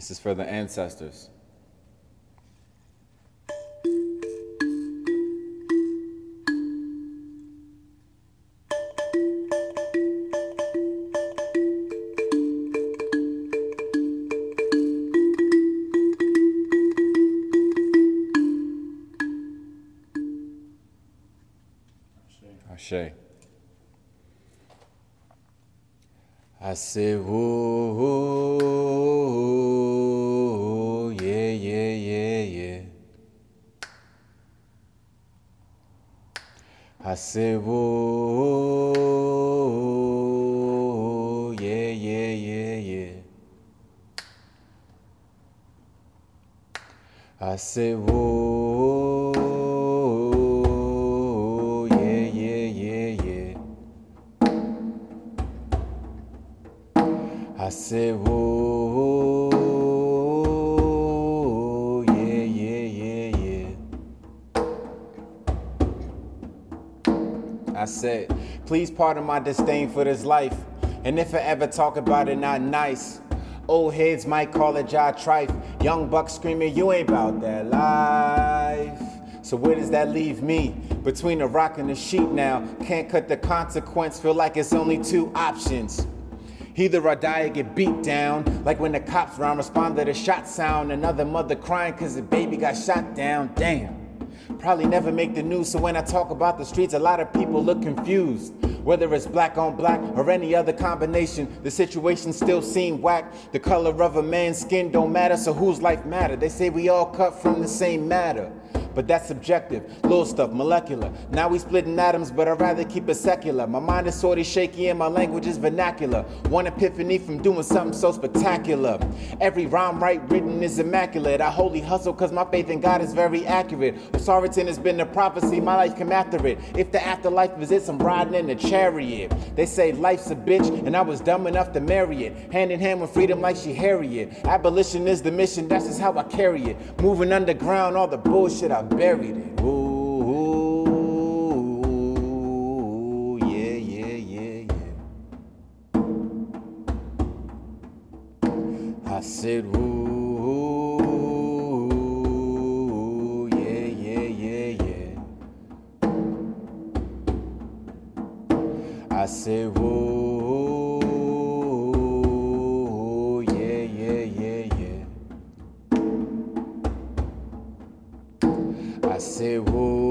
This is for the ancestors. Ashe. Whoa, Whoa, yeah, yeah, yeah, yeah. Whoa, yeah, yeah, yeah, yeah. I I said, please pardon my disdain for this life. And if I ever talk about it, not nice. Old heads might call it jive trife. Young bucks screaming, you ain't about that life. So where does that leave me? Between a rock and a sheep now. Can't cut the consequence, feel like it's only two options. Either I die or get beat down. Like when the cops round respond to the shot sound. Another mother crying cause the baby got shot down. Damn. Probably never make the news, so when I talk about the streets, a lot of people look confused. Whether it's black on black or any other combination, the situation still seem whack. The color of a man's skin don't matter, so whose life matter? They say we all cut from the same matter. But that's subjective, little stuff, molecular. Now we splitting atoms, but I'd rather keep it secular. My mind is sorta shaky and my language is vernacular. One epiphany from doing something so spectacular. Every rhyme right written is immaculate. I wholly hustle cause my faith in God is very accurate. Authority has been a prophecy, my life come after it. If the afterlife visits, I'm riding in a chariot. They say life's a bitch, and I was dumb enough to marry it. Hand in hand with freedom like she Harriet. Abolition is the mission, that's just how I carry it. Moving underground, all the bullshit, I buried it. Ooh, yeah, yeah, yeah, yeah. I said, ooh, yeah, yeah, yeah, yeah. I said, I say, whoa.